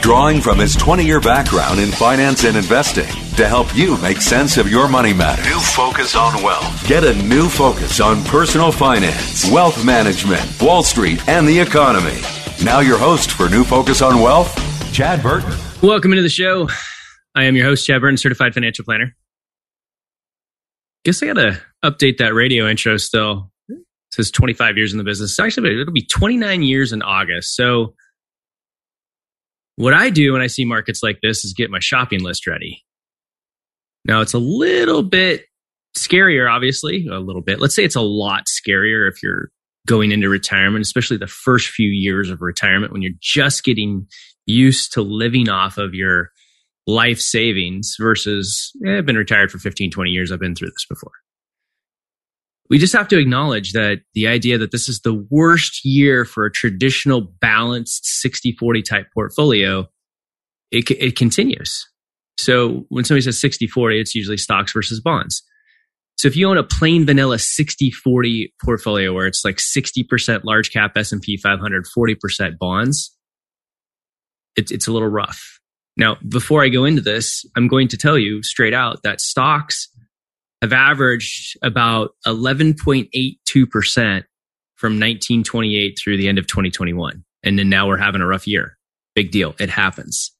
drawing from his 20 year background in finance and investing to help you make sense of your money matters. New focus on wealth. Get a new focus on personal finance, wealth management, Wall Street, and the economy. Now, your host for New Focus on Wealth, Chad Burton. Welcome into the show. I am your host, Chad Burton, certified financial planner. Guess I got to update that radio intro still. It says 25 years in the business. Actually, it'll be 29 years in August. So, what I do when I see markets like this is get my shopping list ready. Now, it's a little bit scarier, obviously, a little bit. Let's say it's a lot scarier if you're going into retirement, especially the first few years of retirement when you're just getting used to living off of your life savings versus, eh, I've been retired for 15, 20 years. I've been through this before we just have to acknowledge that the idea that this is the worst year for a traditional balanced 60 40 type portfolio, it, it continues. So when somebody says 60 40, it's usually stocks versus bonds. So if you own a plain vanilla 60 40 portfolio where it's like 60% large cap S&P 500, 40% bonds, it, it's a little rough. Now, before I go into this, I'm going to tell you straight out that stocks have averaged about 11.82% from 1928 through the end of 2021. And then now we're having a rough year. Big deal. It happens.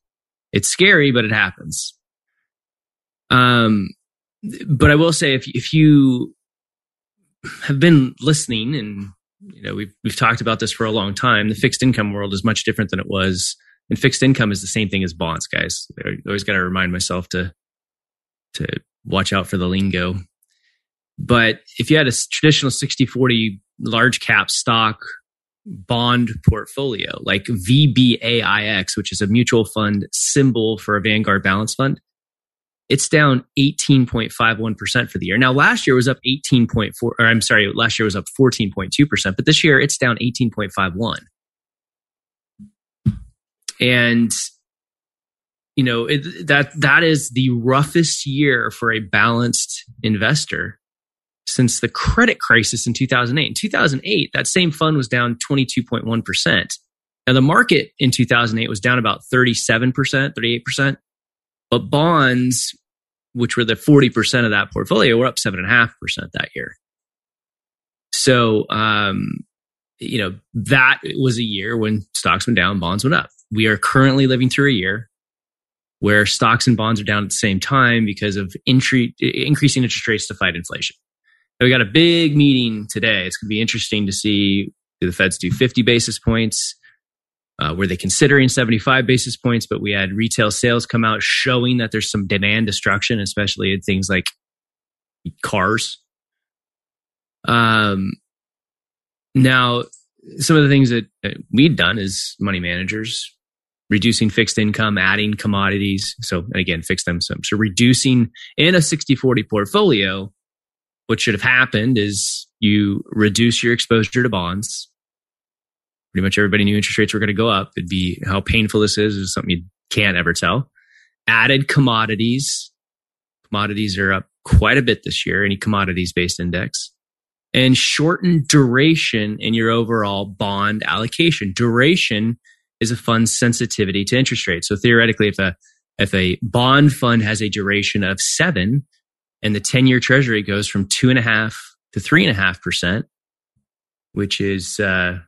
It's scary, but it happens. Um, but I will say if, if you have been listening and you know we've we've talked about this for a long time the fixed income world is much different than it was and fixed income is the same thing as bonds guys i always got to remind myself to to watch out for the lingo. But if you had a traditional 60 40 large cap stock bond portfolio like VBAIX, which is a mutual fund symbol for a Vanguard balance fund, it's down 18.51% for the year. Now, last year was up 18.4, or I'm sorry, last year was up 14.2%, but this year it's down 18.51. And you know it, that that is the roughest year for a balanced investor since the credit crisis in 2008 in 2008 that same fund was down 22.1% now the market in 2008 was down about 37% 38% but bonds which were the 40% of that portfolio were up 7.5% that year. So um, you know that was a year when stocks went down bonds went up. We are currently living through a year where stocks and bonds are down at the same time because of increasing interest rates to fight inflation. We got a big meeting today. It's going to be interesting to see do the Feds do 50 basis points? Uh, were they considering 75 basis points? But we had retail sales come out showing that there's some demand destruction, especially in things like cars. Um, now, some of the things that we'd done as money managers reducing fixed income, adding commodities. So again, fixed them. So, so reducing in a 60 40 portfolio, what should have happened is you reduce your exposure to bonds. Pretty much everybody knew interest rates were going to go up. It'd be how painful this is, is something you can't ever tell. Added commodities. Commodities are up quite a bit this year, any commodities based index. And shortened duration in your overall bond allocation. Duration is a fund's sensitivity to interest rates. So theoretically, if a if a bond fund has a duration of seven and the 10 year treasury goes from two and a half to three and a half percent, which is uh,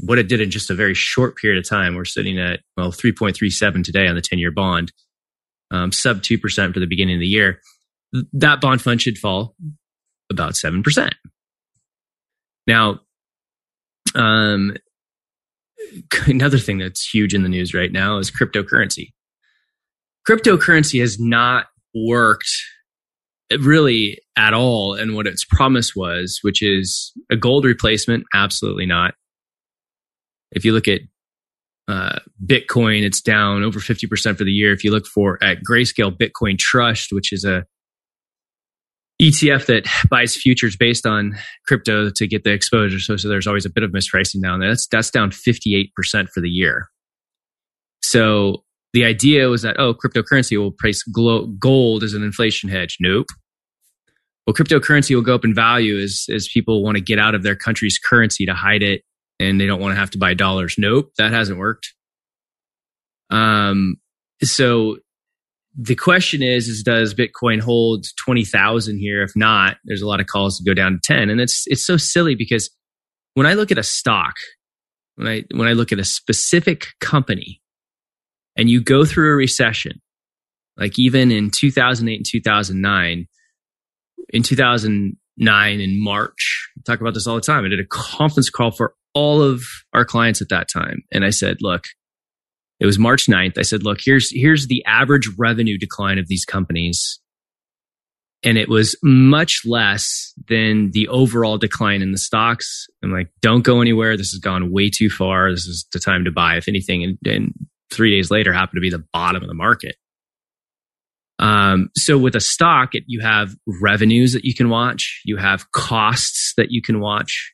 what it did in just a very short period of time. We're sitting at, well, 3.37 today on the 10 year bond. um, sub 2% for the beginning of the year, that bond fund should fall about 7%. Now, um, another thing that's huge in the news right now is cryptocurrency. Cryptocurrency has not worked really at all and what its promise was, which is a gold replacement. Absolutely not. If you look at uh, Bitcoin, it's down over 50% for the year. If you look for at Grayscale Bitcoin Trust, which is a ETF that buys futures based on crypto to get the exposure. So, so there's always a bit of mispricing down there. That's, that's down 58% for the year. So the idea was that, oh, cryptocurrency will price gold as an inflation hedge. Nope. Well, cryptocurrency will go up in value as, as people want to get out of their country's currency to hide it and they don't want to have to buy dollars. Nope, that hasn't worked. Um, so the question is, is does Bitcoin hold 20,000 here? If not, there's a lot of calls to go down to 10. And it's, it's so silly because when I look at a stock, when I, when I look at a specific company and you go through a recession, like even in 2008 and 2009, in 2009 in March, I talk about this all the time. I did a conference call for all of our clients at that time. And I said, look, it was March 9th. I said, look, here's, here's the average revenue decline of these companies. And it was much less than the overall decline in the stocks. I'm like, don't go anywhere. This has gone way too far. This is the time to buy, if anything. And, and three days later happened to be the bottom of the market. Um, so with a stock, it, you have revenues that you can watch. You have costs that you can watch.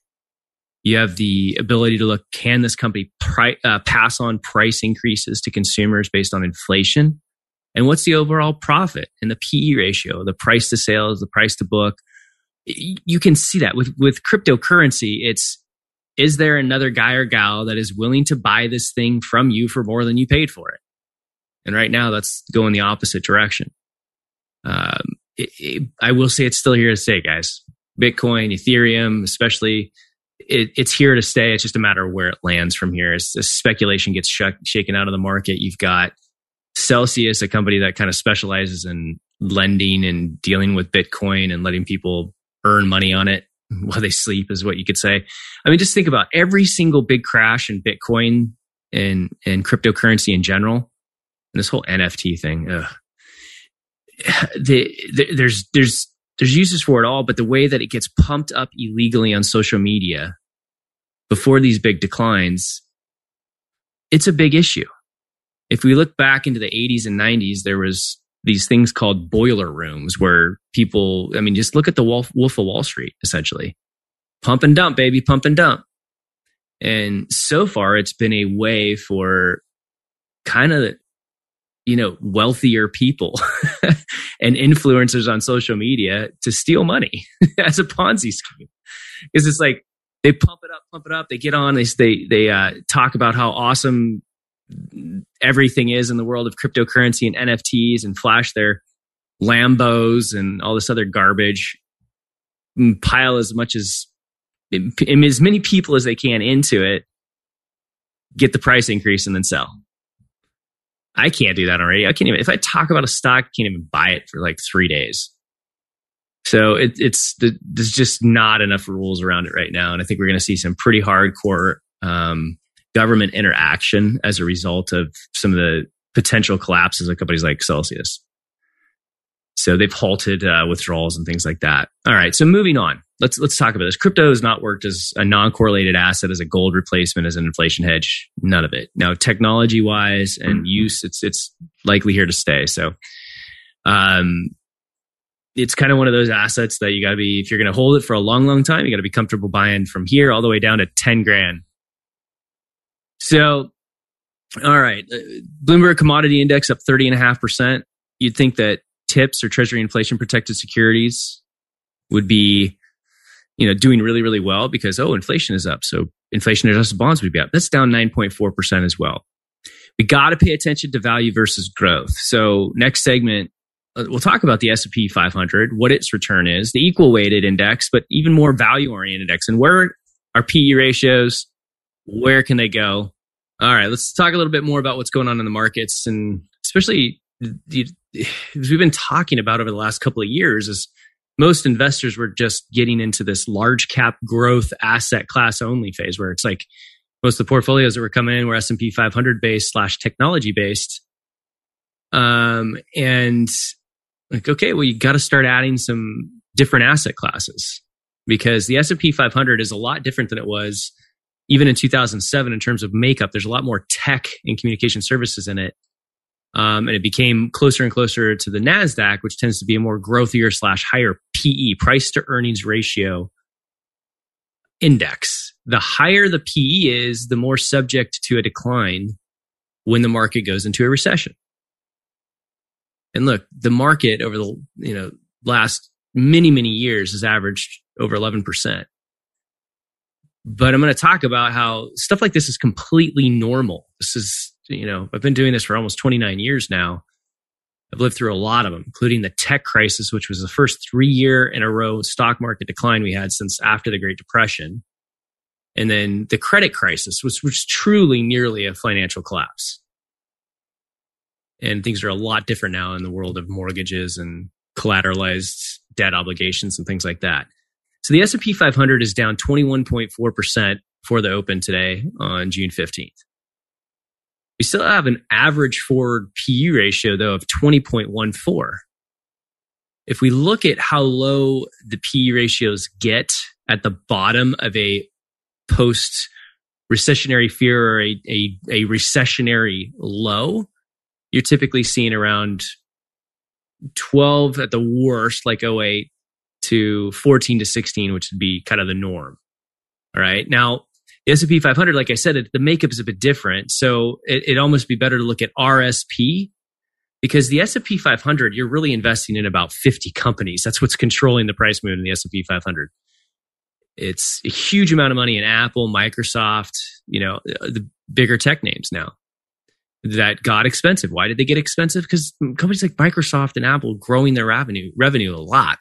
You have the ability to look, can this company pri- uh, pass on price increases to consumers based on inflation? And what's the overall profit and the PE ratio, the price to sales, the price to book? You can see that with, with cryptocurrency. It's, is there another guy or gal that is willing to buy this thing from you for more than you paid for it? And right now that's going the opposite direction. Um, it, it, I will say it's still here to stay, guys. Bitcoin, Ethereum, especially it, it's here to stay. It's just a matter of where it lands from here. As, as speculation gets sh- shaken out of the market, you've got Celsius, a company that kind of specializes in lending and dealing with Bitcoin and letting people earn money on it while they sleep, is what you could say. I mean, just think about every single big crash in Bitcoin and and cryptocurrency in general, and this whole NFT thing. Ugh. The, the, there's there's there's uses for it all, but the way that it gets pumped up illegally on social media before these big declines, it's a big issue. If we look back into the 80s and 90s, there was these things called boiler rooms where people, I mean, just look at the Wolf, Wolf of Wall Street, essentially. Pump and dump, baby, pump and dump. And so far, it's been a way for kind of you know, wealthier people and influencers on social media to steal money as a Ponzi scheme. Because it's like they pump it up, pump it up. They get on, they they they uh, talk about how awesome everything is in the world of cryptocurrency and NFTs, and flash their Lambos and all this other garbage. And pile as much as as many people as they can into it, get the price increase, and then sell I can't do that already. I can't even, if I talk about a stock, I can't even buy it for like three days. So it, it's, the, there's just not enough rules around it right now. And I think we're going to see some pretty hardcore um, government interaction as a result of some of the potential collapses of companies like Celsius. So they've halted uh, withdrawals and things like that. All right. So moving on, let's let's talk about this. Crypto has not worked as a non-correlated asset, as a gold replacement, as an inflation hedge. None of it. Now, technology-wise and use, it's it's likely here to stay. So, um, it's kind of one of those assets that you got to be if you're going to hold it for a long, long time. You got to be comfortable buying from here all the way down to ten grand. So, all right, uh, Bloomberg Commodity Index up thirty and a half percent. You'd think that TIPS or Treasury inflation protected securities would be, you know, doing really, really well because, oh, inflation is up. So inflation adjusted bonds would be up. That's down 9.4% as well. We got to pay attention to value versus growth. So next segment, uh, we'll talk about the S&P 500, what its return is, the equal weighted index, but even more value oriented index and where are PE ratios? Where can they go? All right, let's talk a little bit more about what's going on in the markets and especially as we've been talking about over the last couple of years, is most investors were just getting into this large cap growth asset class only phase where it's like most of the portfolios that were coming in were S&P 500 based slash technology based. Um, and like, okay, well, you got to start adding some different asset classes because the S&P 500 is a lot different than it was even in 2007 in terms of makeup. There's a lot more tech and communication services in it. Um, and it became closer and closer to the NASDAQ, which tends to be a more growthier slash higher PE, price to earnings ratio index. The higher the PE is, the more subject to a decline when the market goes into a recession. And look, the market over the you know last many many years has averaged over 11%. But I'm going to talk about how stuff like this is completely normal. This is you know, I've been doing this for almost 29 years now. I've lived through a lot of them, including the tech crisis, which was the first three year in a row stock market decline we had since after the Great Depression. And then the credit crisis, which was truly nearly a financial collapse. And things are a lot different now in the world of mortgages and collateralized debt obligations and things like that. So the S&P 500 is down 21.4% for the open today on June 15th. We still have an average forward PE ratio, though, of 20.14. If we look at how low the PE ratios get at the bottom of a post recessionary fear or a, a, a recessionary low, you're typically seeing around 12 at the worst, like 08, to 14 to 16, which would be kind of the norm. All right. Now, the S&P 500, like I said, it, the makeup is a bit different. So it, it'd almost be better to look at RSP because the S&P 500, you're really investing in about 50 companies. That's what's controlling the price movement in the S&P 500. It's a huge amount of money in Apple, Microsoft, you know, uh, the bigger tech names now that got expensive. Why did they get expensive? Because companies like Microsoft and Apple growing their revenue revenue a lot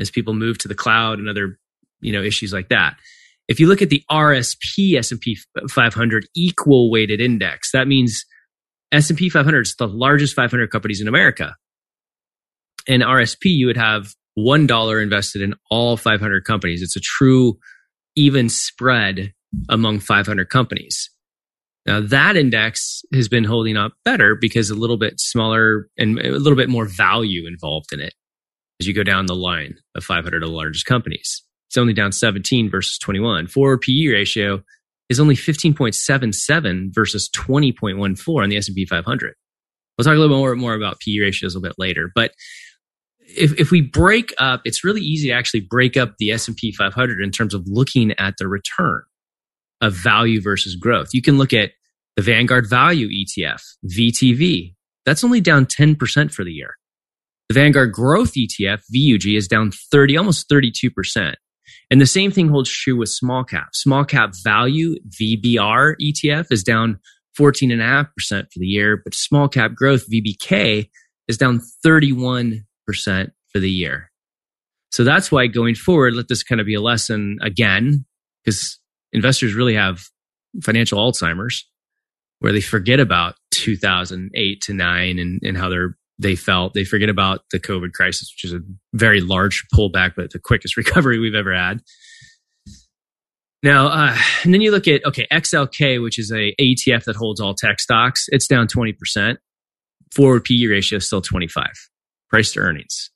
as people move to the cloud and other you know issues like that. If you look at the RSP S&P 500 equal weighted index, that means S&P 500 is the largest 500 companies in America. And RSP, you would have $1 invested in all 500 companies. It's a true even spread among 500 companies. Now that index has been holding up better because a little bit smaller and a little bit more value involved in it as you go down the line of 500 of the largest companies. It's only down 17 versus 21. Forward PE ratio is only 15.77 versus 20.14 on the S&P 500. We'll talk a little bit more, more about PE ratios a little bit later, but if, if we break up, it's really easy to actually break up the S&P 500 in terms of looking at the return of value versus growth. You can look at the Vanguard Value ETF, VTV. That's only down 10% for the year. The Vanguard Growth ETF, VUG, is down 30, almost 32%. And the same thing holds true with small cap. Small cap value, VBR ETF, is down 14.5% for the year, but small cap growth, VBK, is down 31% for the year. So that's why going forward, let this kind of be a lesson again, because investors really have financial Alzheimer's where they forget about 2008 to 9 and, and how they're they felt. They forget about the COVID crisis, which is a very large pullback, but the quickest recovery we've ever had. Now, uh, and then you look at okay, XLK, which is a ETF that holds all tech stocks. It's down twenty percent. Forward PE ratio is still twenty five. Price to earnings.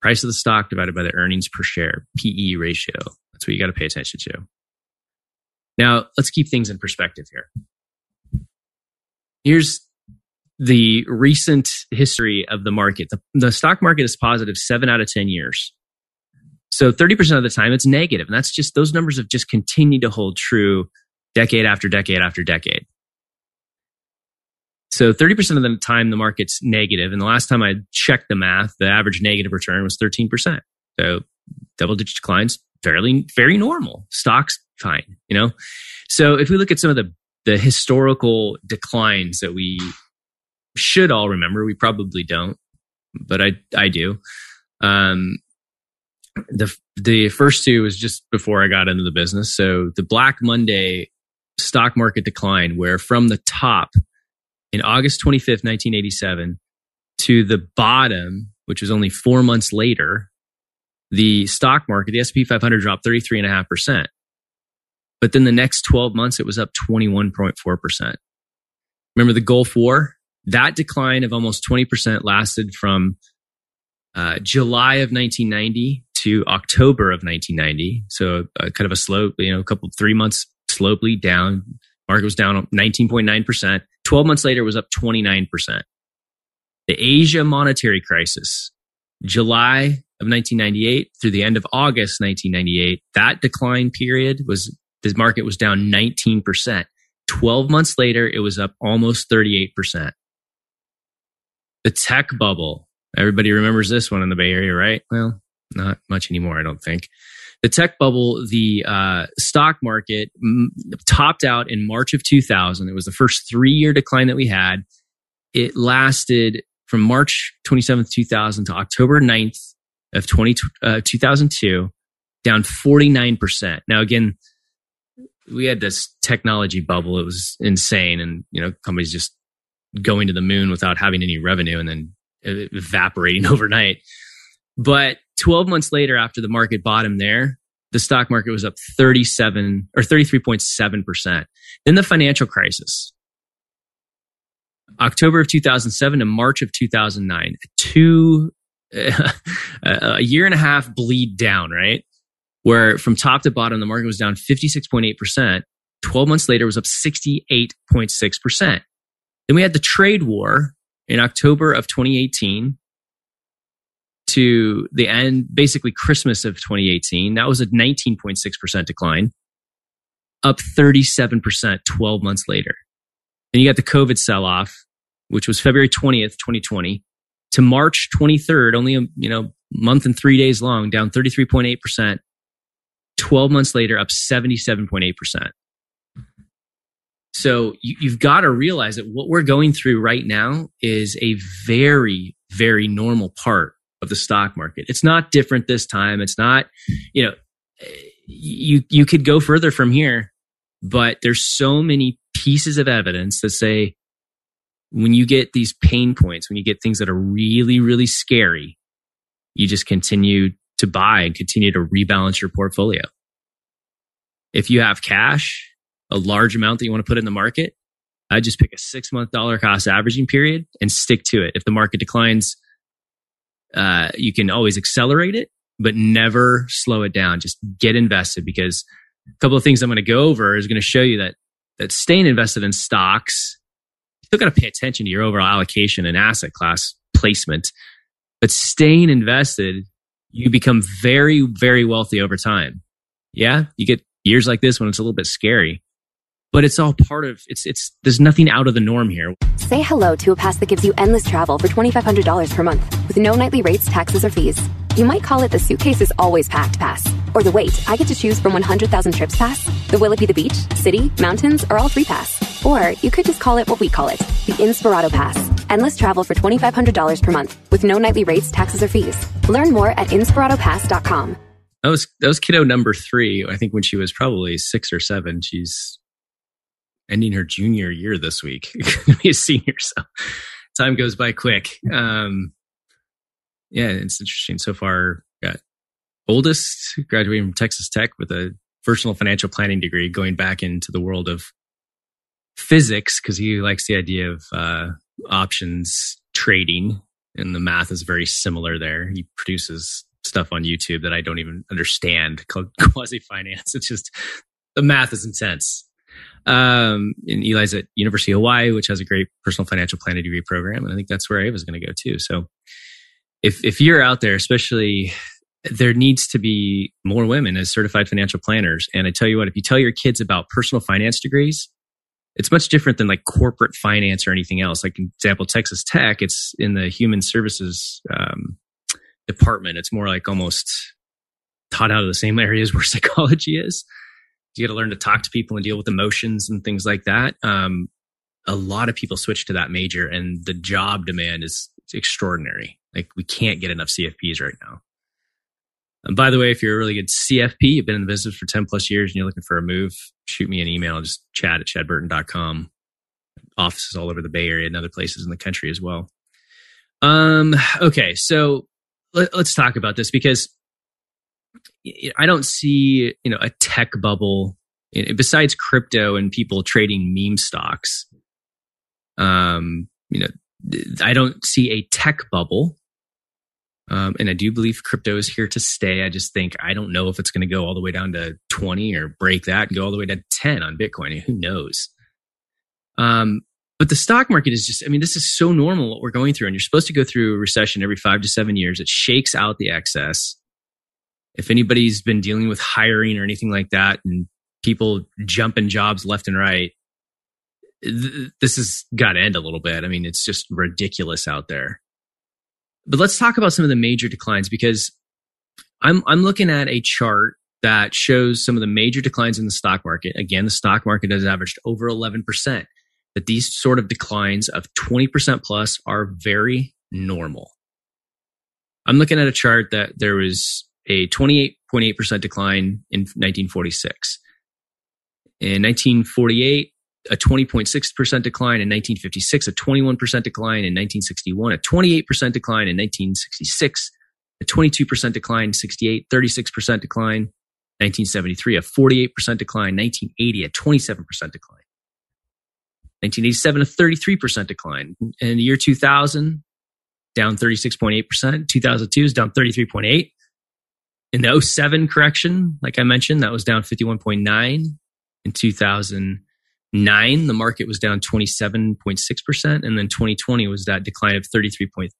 Price of the stock divided by the earnings per share PE ratio. That's what you got to pay attention to. Now, let's keep things in perspective here. Here's the recent history of the market. The, the stock market is positive seven out of 10 years. So 30% of the time it's negative. And that's just, those numbers have just continued to hold true decade after decade after decade. So 30% of the time the market's negative. And the last time I checked the math, the average negative return was 13%. So double digit declines, fairly, very normal. Stocks, fine, you know? So if we look at some of the, the historical declines that we should all remember. We probably don't, but I I do. Um, the the first two was just before I got into the business. So the Black Monday stock market decline, where from the top in August 25th, 1987, to the bottom, which was only four months later, the stock market, the S&P 500 dropped 33.5%. But then the next 12 months, it was up 21.4%. Remember the Gulf War? That decline of almost 20% lasted from uh, July of 1990 to October of 1990. So uh, kind of a slope, you know, a couple, three months slowly down. Market was down 19.9%. 12 months later, was up 29%. The Asia monetary crisis, July of 1998 through the end of August 1998, that decline period was the market was down 19%. 12 months later, it was up almost 38%. The tech bubble. Everybody remembers this one in the Bay Area, right? Well, not much anymore, I don't think. The tech bubble, the uh, stock market m- topped out in March of 2000. It was the first three year decline that we had. It lasted from March 27th, 2000 to October 9th of 20, uh, 2002, down 49%. Now, again, we had this technology bubble. It was insane. And, you know, companies just going to the moon without having any revenue and then evaporating overnight. But 12 months later, after the market bottom there, the stock market was up 37 or 33.7%. Then the financial crisis. October of 2007 to March of 2009, two, a year and a half bleed down, right? Where from top to bottom, the market was down 56.8%. 12 months later was up 68.6%. Then we had the trade war in October of 2018 to the end, basically Christmas of 2018. That was a 19.6% decline, up 37% 12 months later. Then you got the COVID sell off, which was February 20th, 2020 to March 23rd, only a you know month and three days long, down 33.8%. 12 months later, up 77.8%. So you, you've got to realize that what we're going through right now is a very, very normal part of the stock market. It's not different this time. It's not, you know, you you could go further from here, but there's so many pieces of evidence that say when you get these pain points, when you get things that are really, really scary, you just continue to buy and continue to rebalance your portfolio. If you have cash, a large amount that you want to put in the market, I just pick a six month dollar cost averaging period and stick to it. If the market declines uh, you can always accelerate it, but never slow it down. Just get invested because a couple of things I'm going to go over is going to show you that that staying invested in stocks, you still got to pay attention to your overall allocation and asset class placement. But staying invested, you become very, very wealthy over time. Yeah, you get years like this when it's a little bit scary but it's all part of it's it's there's nothing out of the norm here. Say hello to a pass that gives you endless travel for $2500 per month with no nightly rates, taxes or fees. You might call it the suitcase is always packed pass or the wait, I get to choose from 100,000 trips pass, the will it be the beach, city, mountains or all three pass. Or you could just call it what we call it, the Inspirato pass. Endless travel for $2500 per month with no nightly rates, taxes or fees. Learn more at inspiratopass.com. That was that was kiddo number 3. I think when she was probably 6 or 7, she's ending her junior year this week. a senior, so time goes by quick. Um, yeah, it's interesting so far. Got oldest graduating from Texas Tech with a personal financial planning degree, going back into the world of physics because he likes the idea of uh, options trading, and the math is very similar there. He produces stuff on YouTube that I don't even understand called quasi finance. It's just the math is intense. Um, and Eli's at University of Hawaii, which has a great personal financial planning degree program. And I think that's where Ava's going to go too. So if, if you're out there, especially there needs to be more women as certified financial planners. And I tell you what, if you tell your kids about personal finance degrees, it's much different than like corporate finance or anything else. Like, example, Texas Tech, it's in the human services um, department. It's more like almost taught out of the same areas where psychology is you got to learn to talk to people and deal with emotions and things like that. Um, a lot of people switch to that major, and the job demand is extraordinary. Like we can't get enough CFPs right now. And by the way, if you're a really good CFP, you've been in the business for 10 plus years and you're looking for a move, shoot me an email, just chad at chadburton.com. offices all over the Bay Area and other places in the country as well. Um, okay, so let, let's talk about this because I don't see you know a tech bubble besides crypto and people trading meme stocks. Um, you know, I don't see a tech bubble. Um, and I do believe crypto is here to stay. I just think I don't know if it's going to go all the way down to 20 or break that and go all the way to 10 on Bitcoin. Who knows? Um, but the stock market is just, I mean, this is so normal what we're going through. And you're supposed to go through a recession every five to seven years. It shakes out the excess. If anybody's been dealing with hiring or anything like that and people jumping jobs left and right, th- this has got to end a little bit. I mean, it's just ridiculous out there. But let's talk about some of the major declines because I'm, I'm looking at a chart that shows some of the major declines in the stock market. Again, the stock market has averaged over 11%. That these sort of declines of 20% plus are very normal. I'm looking at a chart that there was a 28.8% decline in 1946. In 1948, a 20.6% decline in 1956, a 21% decline in 1961, a 28% decline in 1966, a 22% decline in 68, 36% decline 1973, a 48% decline, 1980, a 27% decline. 1987, a 33% decline. In the year 2000, down 36.8%. 2002 is down 33.8. In the 07 correction, like I mentioned, that was down 51.9. In 2009, the market was down 27.6%. And then 2020 was that decline of 33.9%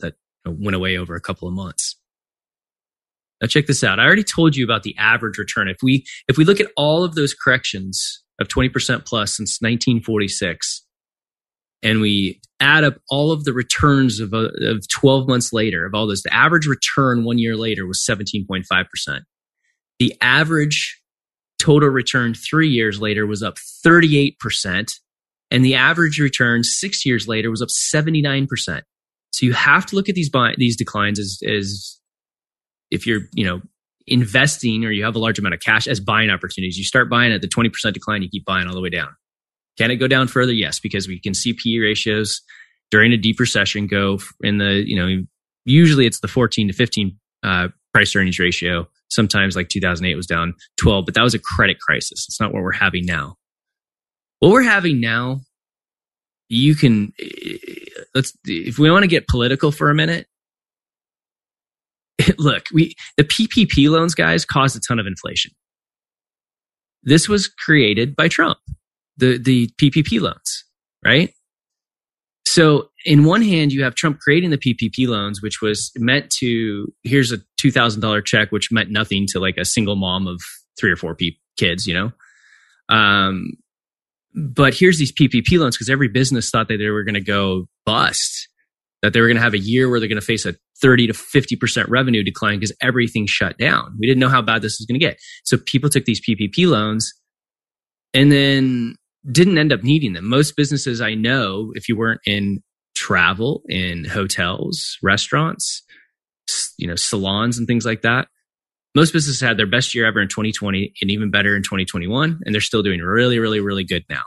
that went away over a couple of months. Now check this out. I already told you about the average return. If we if we look at all of those corrections of 20% plus since 1946 and we add up all of the returns of, uh, of 12 months later of all those, the average return one year later was 17.5%. The average total return three years later was up 38%. And the average return six years later was up 79%. So you have to look at these, these declines as, as if you're, you know, investing or you have a large amount of cash as buying opportunities. You start buying at the 20% decline, you keep buying all the way down. Can it go down further? Yes, because we can see PE ratios during a deep recession go in the, you know, usually it's the 14 to 15 uh, price earnings ratio. Sometimes like 2008 was down 12, but that was a credit crisis. It's not what we're having now. What we're having now, you can, let's, if we want to get political for a minute, look, we the PPP loans guys caused a ton of inflation. This was created by Trump, the the PPP loans, right? So, in one hand, you have Trump creating the PPP loans, which was meant to here's a two thousand dollar check, which meant nothing to like a single mom of three or four pe- kids, you know. Um, but here's these PPP loans because every business thought that they were going to go bust that they were going to have a year where they're going to face a 30 to 50% revenue decline because everything shut down. We didn't know how bad this was going to get. So people took these PPP loans and then didn't end up needing them. Most businesses I know, if you weren't in travel, in hotels, restaurants, you know, salons and things like that, most businesses had their best year ever in 2020 and even better in 2021. And they're still doing really, really, really good now.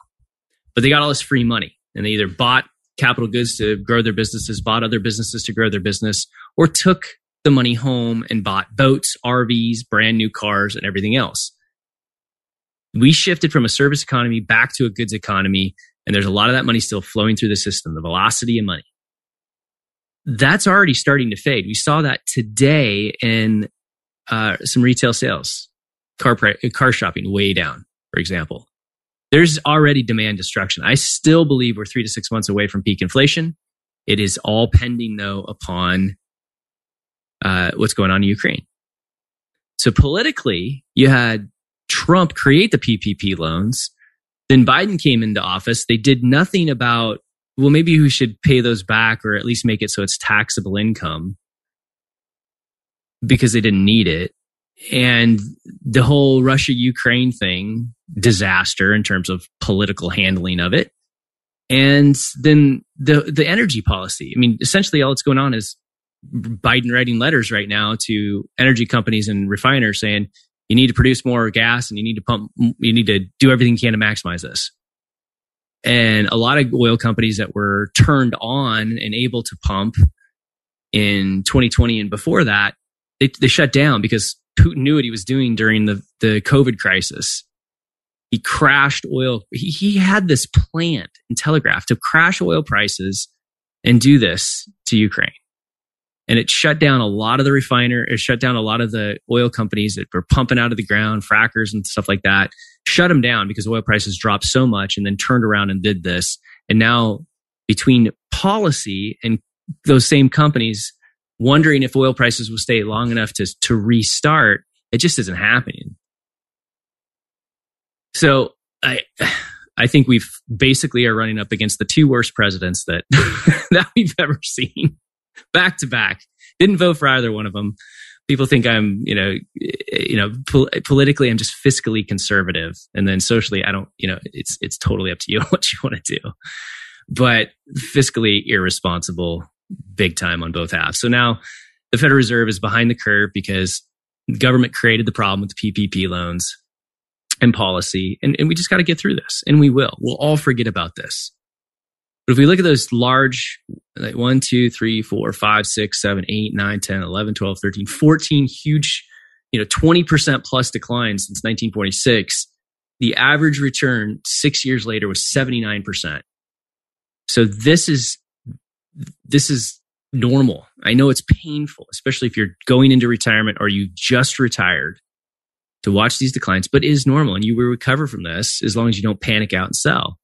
But they got all this free money and they either bought capital goods to grow their businesses, bought other businesses to grow their business, or took the money home and bought boats, RVs, brand new cars, and everything else. We shifted from a service economy back to a goods economy, and there's a lot of that money still flowing through the system, the velocity of money. That's already starting to fade. We saw that today in uh, some retail sales, car, car shopping way down, for example there's already demand destruction. I still believe we're three to six months away from peak inflation. It is all pending, though, upon uh, what's going on in Ukraine. So politically, you had Trump create the PPP loans. Then Biden came into office. They did nothing about, well, maybe we should pay those back or at least make it so it's taxable income because they didn't need it and the whole Russia Ukraine thing disaster in terms of political handling of it. And then the the energy policy. I mean, essentially all that's going on is Biden writing letters right now to energy companies and refiners saying you need to produce more gas and you need to pump you need to do everything you can to maximize this. And a lot of oil companies that were turned on and able to pump in 2020 and before that, they, they shut down because Putin knew what he was doing during the, the COVID crisis. He crashed oil. He, he had this plant in Telegraph to crash oil prices and do this to Ukraine. And it shut down a lot of the refiner, it shut down a lot of the oil companies that were pumping out of the ground, frackers and stuff like that, shut them down because oil prices dropped so much and then turned around and did this. And now between policy and those same companies wondering if oil prices will stay long enough to, to restart, it just isn't happening. So I, I think we've basically are running up against the two worst presidents that, that we've ever seen back to back. Didn't vote for either one of them. People think I'm, you know, you know, pol- politically I'm just fiscally conservative, and then socially I don't, you know, it's it's totally up to you what you want to do. But fiscally irresponsible, big time on both halves. So now the Federal Reserve is behind the curve because government created the problem with the PPP loans and policy. And, and we just got to get through this. And we will. We'll all forget about this. But if we look at those large, like 1, 2, 3, 4, 5, 6, 7, 8, 9, 10, 11, 12, 13, 14 huge, you know, 20% plus declines since 1946, the average return six years later was 79%. So this is, this is normal. I know it's painful, especially if you're going into retirement or you just retired to watch these declines, but it is normal and you will recover from this as long as you don't panic out and sell.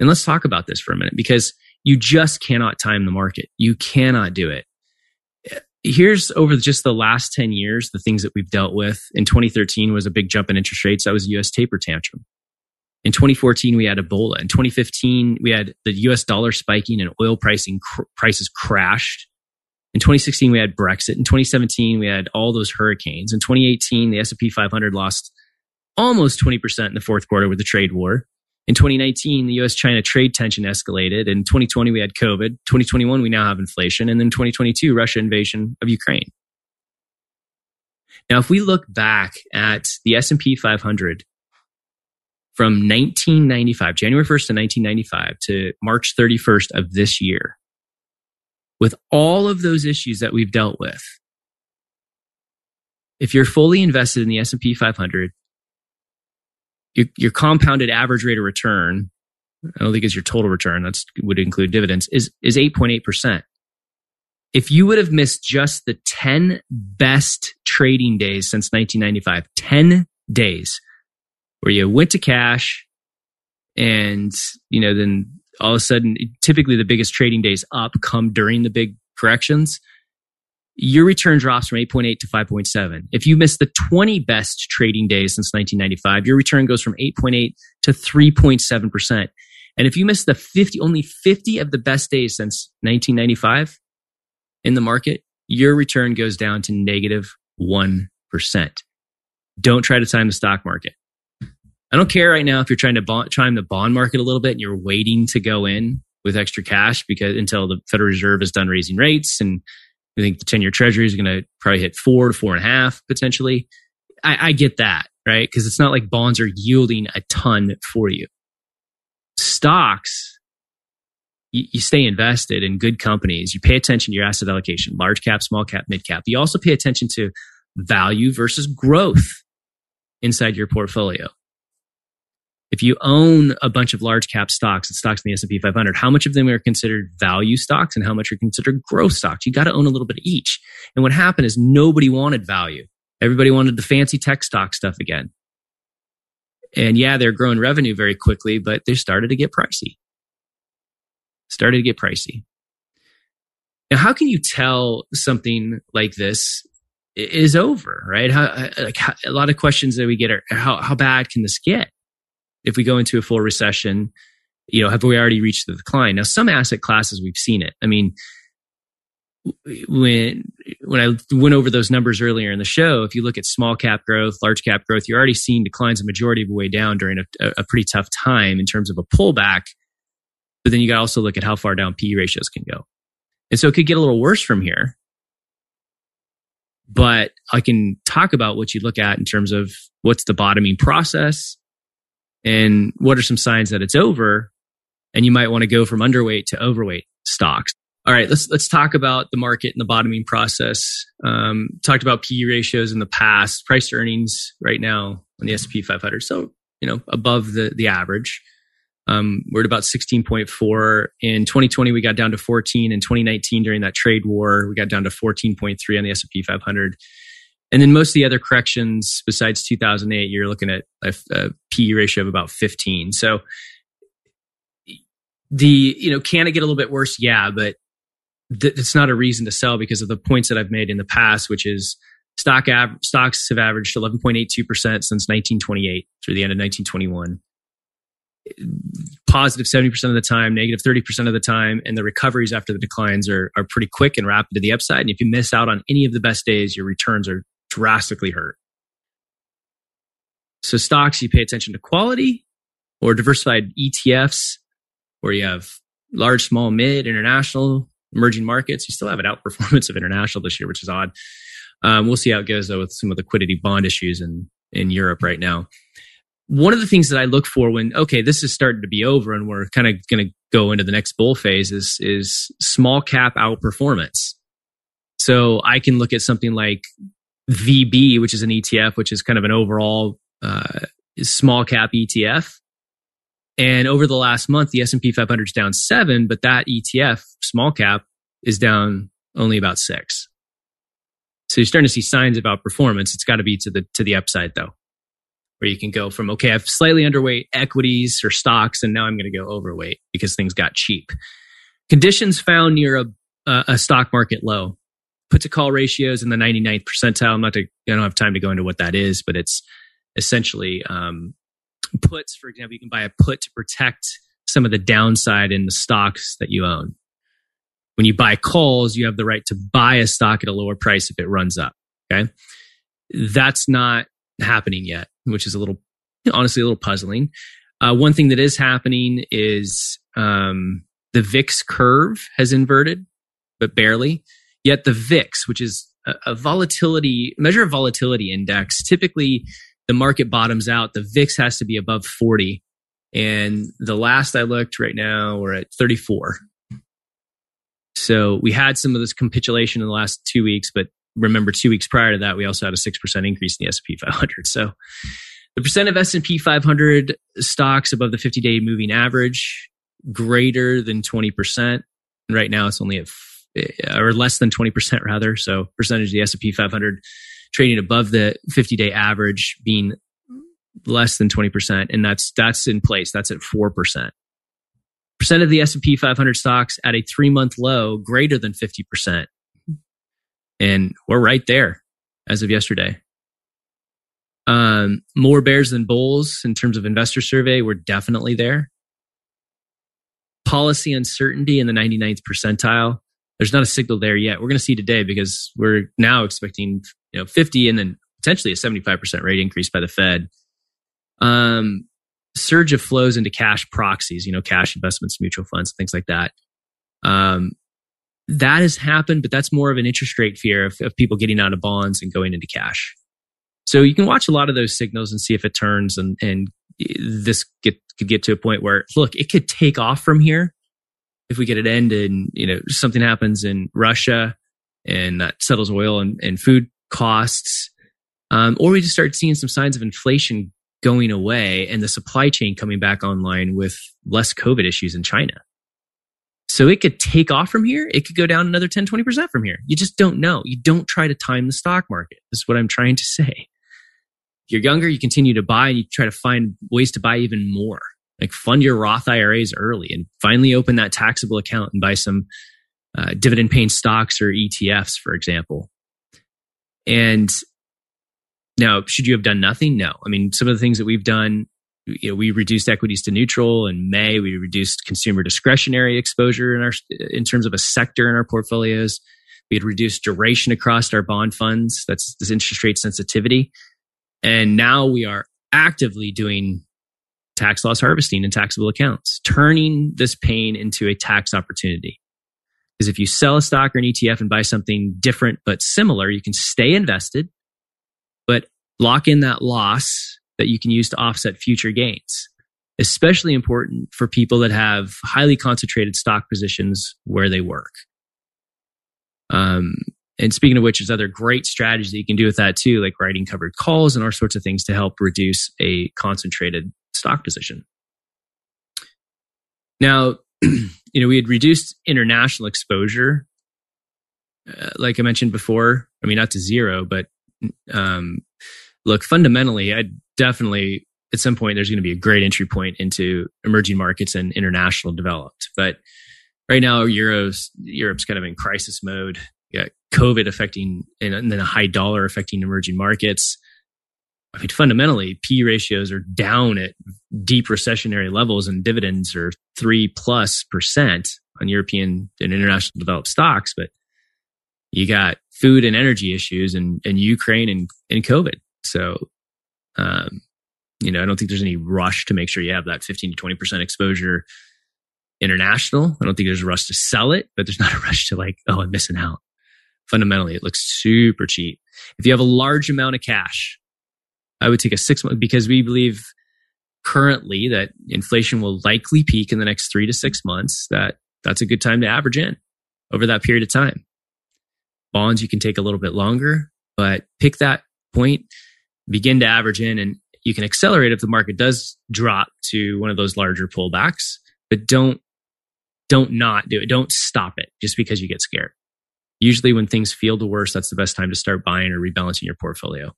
And let's talk about this for a minute because you just cannot time the market. You cannot do it. Here's over just the last 10 years, the things that we've dealt with. In 2013 was a big jump in interest rates. That was a US taper tantrum. In 2014, we had Ebola. In 2015, we had the US dollar spiking and oil pricing cr- prices crashed. In 2016, we had Brexit. In 2017, we had all those hurricanes. In 2018, the S&P 500 lost almost 20% in the fourth quarter with the trade war. In 2019, the US China trade tension escalated. In 2020, we had COVID. 2021, we now have inflation. And then 2022, Russia invasion of Ukraine. Now, if we look back at the S&P 500 from 1995, January 1st to 1995 to March 31st of this year, with all of those issues that we've dealt with, if you're fully invested in the S&P 500, your, your compounded average rate of return, I don't think it's your total return, that would include dividends, is, is 8.8%. If you would have missed just the 10 best trading days since 1995, 10 days where you went to cash and, you know, then all of a sudden, typically the biggest trading days up come during the big corrections your return drops from 8.8 to 5.7. If you miss the 20 best trading days since 1995, your return goes from 8.8 to 3.7%. And if you miss the 50, only 50 of the best days since 1995 in the market, your return goes down to negative 1. Don't try to time the stock market. I don't care right now if you're trying to bond, time the bond market a little bit and you're waiting to go in with extra cash because until the Federal Reserve is done raising rates and we think the 10 year treasury is going to probably hit four to four and a half potentially. I, I get that, right? Because it's not like bonds are yielding a ton for you. Stocks, you, you stay invested in good companies. You pay attention to your asset allocation, large cap, small cap, mid cap. You also pay attention to value versus growth inside your portfolio if you own a bunch of large cap stocks and stocks in the S&P 500, how much of them are considered value stocks and how much are considered growth stocks? You got to own a little bit of each. And what happened is nobody wanted value. Everybody wanted the fancy tech stock stuff again. And yeah, they're growing revenue very quickly, but they started to get pricey. Started to get pricey. Now, how can you tell something like this is over, right? How, like, how, a lot of questions that we get are how, how bad can this get? If we go into a full recession, you know, have we already reached the decline? Now, some asset classes we've seen it. I mean, when when I went over those numbers earlier in the show, if you look at small cap growth, large cap growth, you're already seeing declines a majority of the way down during a, a pretty tough time in terms of a pullback. But then you got to also look at how far down PE ratios can go, and so it could get a little worse from here. But I can talk about what you look at in terms of what's the bottoming process, And what are some signs that it's over? And you might want to go from underweight to overweight stocks. All right, let's let's talk about the market and the bottoming process. Um, talked about PE ratios in the past, price earnings right now on the S&P 500. So you know above the the average. Um, we're at about 16.4 in 2020. We got down to 14 in 2019 during that trade war. We got down to 14.3 on the S&P 500. And then most of the other corrections besides 2008, you're looking at a, a PE ratio of about 15. So the, you know, can it get a little bit worse? Yeah, but th- it's not a reason to sell because of the points that I've made in the past, which is stock av- stocks have averaged 11.82% since 1928 through the end of 1921 positive 70% of the time, negative 30% of the time, and the recoveries after the declines are, are pretty quick and rapid to the upside. And if you miss out on any of the best days, your returns are drastically hurt. So stocks, you pay attention to quality or diversified ETFs where you have large, small, mid, international, emerging markets. You still have an outperformance of international this year, which is odd. Um, we'll see how it goes though with some of the liquidity bond issues in, in Europe right now. One of the things that I look for when, okay, this is starting to be over and we're kind of going to go into the next bull phase is, is small cap outperformance. So I can look at something like VB, which is an ETF, which is kind of an overall uh, small cap ETF. And over the last month, the S&P 500 is down seven, but that ETF, small cap, is down only about six. So you're starting to see signs of outperformance. It's got to be to the to the upside though, where you can go from okay, I've slightly underweight equities or stocks, and now I'm going to go overweight because things got cheap. Conditions found near a a stock market low put to call ratios in the 99th percentile. I'm not to, I don't have time to go into what that is, but it's essentially um, puts. For example, you can buy a put to protect some of the downside in the stocks that you own. When you buy calls, you have the right to buy a stock at a lower price if it runs up. Okay. That's not happening yet, which is a little, honestly, a little puzzling. Uh, one thing that is happening is um, the VIX curve has inverted, but barely. Yet the VIX, which is a, volatility measure of volatility index, typically the market bottoms out. The VIX has to be above 40. And the last I looked right now, we're at 34. So we had some of this capitulation in the last two weeks, but remember two weeks prior to that, we also had a 6% increase in the S&P 500. So the percent of S&P 500 stocks above the 50 day moving average greater than 20%. Right now it's only at or less than 20% rather. So percentage of the S&P 500 trading above the 50 day average being less than 20%. And that's, that's in place. That's at 4%. Percent of the S&P 500 stocks at a three month low greater than 50%. And we're right there as of yesterday. Um, more bears than bulls in terms of investor survey. We're definitely there. Policy uncertainty in the 99th percentile there's not a signal there yet. We're going to see today because we're now expecting you know 50 and then potentially a 75% rate increase by the Fed. Um, surge of flows into cash proxies, you know, cash investments, mutual funds, things like that. Um, that has happened, but that's more of an interest rate fear of, of people getting out of bonds and going into cash. So you can watch a lot of those signals and see if it turns and, and this get, could get to a point where, look, it could take off from here if we get it ended and you know something happens in Russia and that settles oil and, and food costs, um, or we just start seeing some signs of inflation going away and the supply chain coming back online with less COVID issues in China. So it could take off from here. It could go down another 10, 20% from here. You just don't know. You don't try to time the stock market. This is what I'm trying to say. If you're younger, you continue to buy and you try to find ways to buy even more like fund your Roth IRAs early and finally open that taxable account and buy some uh, dividend paying stocks or ETFs, for example. And now, should you have done nothing? No. I mean, some of the things that we've done, you know, we reduced equities to neutral in May. We reduced consumer discretionary exposure in our in terms of a sector in our portfolios. We had reduced duration across our bond funds. That's this interest rate sensitivity. And now we are actively doing tax loss harvesting and taxable accounts, turning this pain into a tax opportunity. Because if you sell a stock or an ETF and buy something different but similar, you can stay invested, but lock in that loss that you can use to offset future gains. especially important for people that have highly concentrated stock positions where they work. Um, and speaking of which, there's other great strategies that you can do with that too, like writing covered calls and all sorts of things to help reduce a concentrated stock position. Now, you know, we had reduced international exposure, uh, like I mentioned before. I mean, not to zero, but um, look, fundamentally, I definitely at some point there's going to be a great entry point into emerging markets and international developed. But right now, Euro's Europe's kind of in crisis mode. You got COVID affecting and then a high dollar affecting emerging markets. I mean, fundamentally, PE ratios are down at deep recessionary levels, and dividends are three plus percent on European and international developed stocks. But you got food and energy issues, and and Ukraine and and COVID. So, um, you know, I don't think there's any rush to make sure you have that 15 to 20 percent exposure international. I don't think there's a rush to sell it, but there's not a rush to like, oh, I'm missing out. Fundamentally, it looks super cheap. If you have a large amount of cash, I would take a six month because we believe currently that inflation will likely peak in the next three to six months. That that's a good time to average in over that period of time. Bonds you can take a little bit longer, but pick that point, begin to average in, and you can accelerate if the market does drop to one of those larger pullbacks. But don't don't not do it. Don't stop it just because you get scared. Usually, when things feel the worst, that's the best time to start buying or rebalancing your portfolio.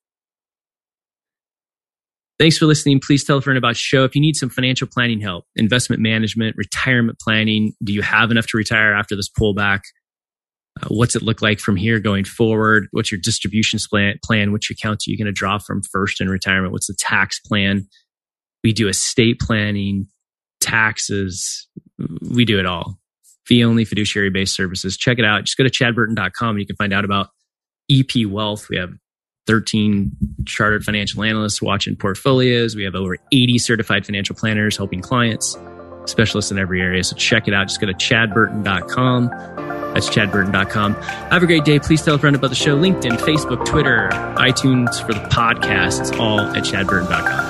Thanks for listening. Please tell a friend about show. If you need some financial planning help, investment management, retirement planning, do you have enough to retire after this pullback? Uh, what's it look like from here going forward? What's your distribution plan? plan? Which accounts are you going to draw from first in retirement? What's the tax plan? We do estate planning, taxes. We do it all. Fee only fiduciary based services. Check it out. Just go to chadburton.com and you can find out about EP Wealth. We have 13 chartered financial analysts watching portfolios. We have over 80 certified financial planners helping clients, specialists in every area. So check it out. Just go to chadburton.com. That's chadburton.com. Have a great day. Please tell a friend about the show. LinkedIn, Facebook, Twitter, iTunes for the podcast. It's all at chadburton.com.